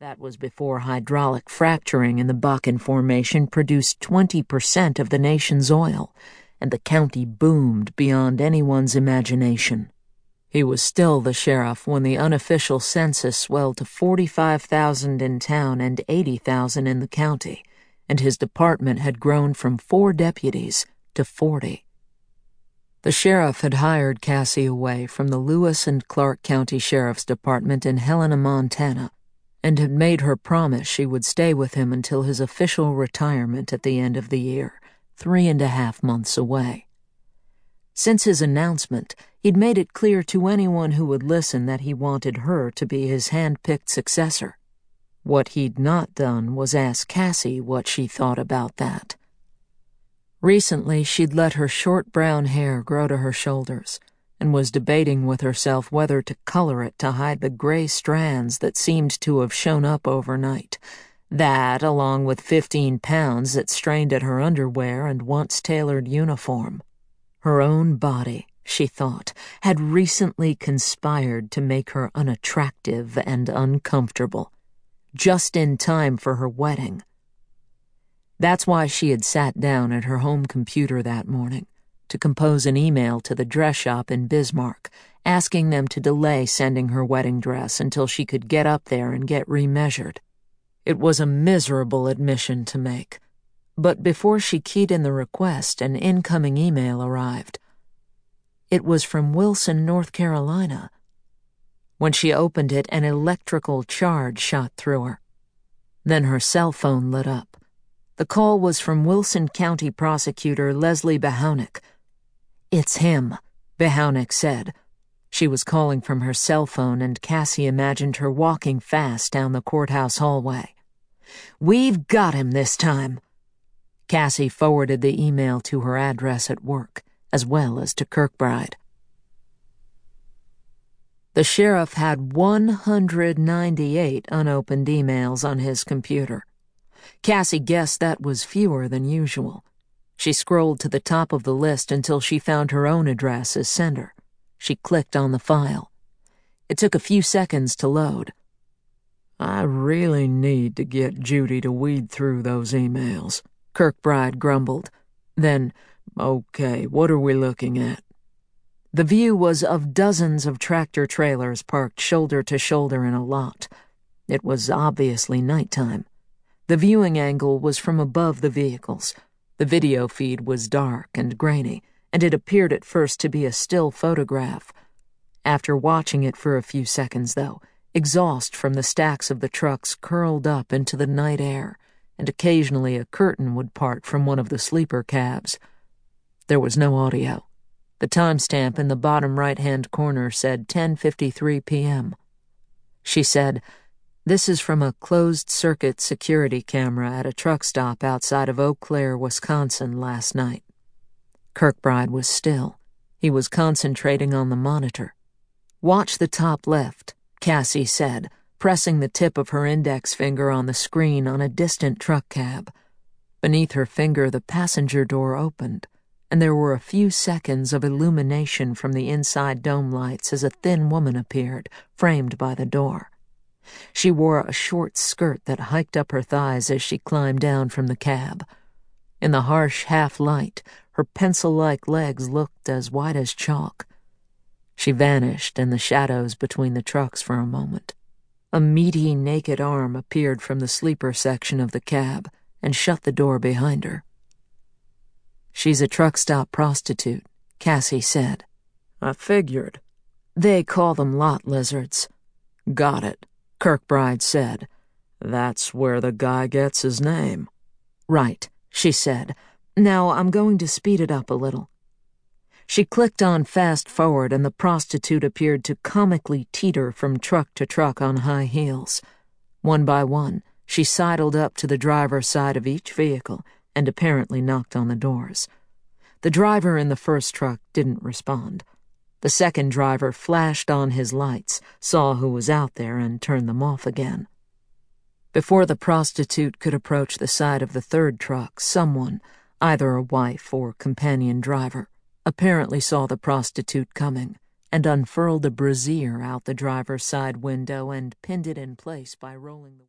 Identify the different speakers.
Speaker 1: That was before hydraulic fracturing in the Bakken Formation produced 20% of the nation's oil, and the county boomed beyond anyone's imagination. He was still the sheriff when the unofficial census swelled to 45,000 in town and 80,000 in the county, and his department had grown from four deputies to 40. The sheriff had hired Cassie away from the Lewis and Clark County Sheriff's Department in Helena, Montana, and had made her promise she would stay with him until his official retirement at the end of the year, three and a half months away. Since his announcement, he'd made it clear to anyone who would listen that he wanted her to be his hand-picked successor. What he'd not done was ask Cassie what she thought about that. Recently, she'd let her short brown hair grow to her shoulders and was debating with herself whether to color it to hide the gray strands that seemed to have shown up overnight. That, along with 15 pounds that strained at her underwear and once tailored uniform. Her own body, she thought, had recently conspired to make her unattractive and uncomfortable, just in time for her wedding. That's why she had sat down at her home computer that morning to compose an email to the dress shop in Bismarck, asking them to delay sending her wedding dress until she could get up there and get remeasured. It was a miserable admission to make but before she keyed in the request, an incoming email arrived. It was from Wilson, North Carolina. When she opened it, an electrical charge shot through her. Then her cell phone lit up. The call was from Wilson County Prosecutor Leslie Behownick. It's him, Behownick said. She was calling from her cell phone, and Cassie imagined her walking fast down the courthouse hallway. We've got him this time. Cassie forwarded the email to her address at work, as well as to Kirkbride. The sheriff had 198 unopened emails on his computer. Cassie guessed that was fewer than usual. She scrolled to the top of the list until she found her own address as sender. She clicked on the file. It took a few seconds to load. I really need to get Judy to weed through those emails, Kirkbride grumbled. Then, okay, what are we looking at? The view was of dozens of tractor trailers parked shoulder to shoulder in a lot. It was obviously nighttime. The viewing angle was from above the vehicles. The video feed was dark and grainy, and it appeared at first to be a still photograph. After watching it for a few seconds, though, exhaust from the stacks of the trucks curled up into the night air and occasionally a curtain would part from one of the sleeper cabs. There was no audio. The timestamp in the bottom right-hand corner said 10:53 p.m. She said, "This is from a closed-circuit security camera at a truck stop outside of Eau Claire, Wisconsin last night." Kirkbride was still. He was concentrating on the monitor. "Watch the top left," Cassie said pressing the tip of her index finger on the screen on a distant truck cab. Beneath her finger, the passenger door opened, and there were a few seconds of illumination from the inside dome lights as a thin woman appeared, framed by the door. She wore a short skirt that hiked up her thighs as she climbed down from the cab. In the harsh half light, her pencil like legs looked as white as chalk. She vanished in the shadows between the trucks for a moment. A meaty, naked arm appeared from the sleeper section of the cab and shut the door behind her. She's a truck stop prostitute, Cassie said. I figured. They call them lot lizards. Got it, Kirkbride said. That's where the guy gets his name. Right, she said. Now I'm going to speed it up a little. She clicked on fast forward, and the prostitute appeared to comically teeter from truck to truck on high heels. One by one, she sidled up to the driver's side of each vehicle and apparently knocked on the doors. The driver in the first truck didn't respond. The second driver flashed on his lights, saw who was out there, and turned them off again. Before the prostitute could approach the side of the third truck, someone, either a wife or companion driver, apparently saw the prostitute coming and unfurled a brassiere out the driver's side window and pinned it in place by rolling the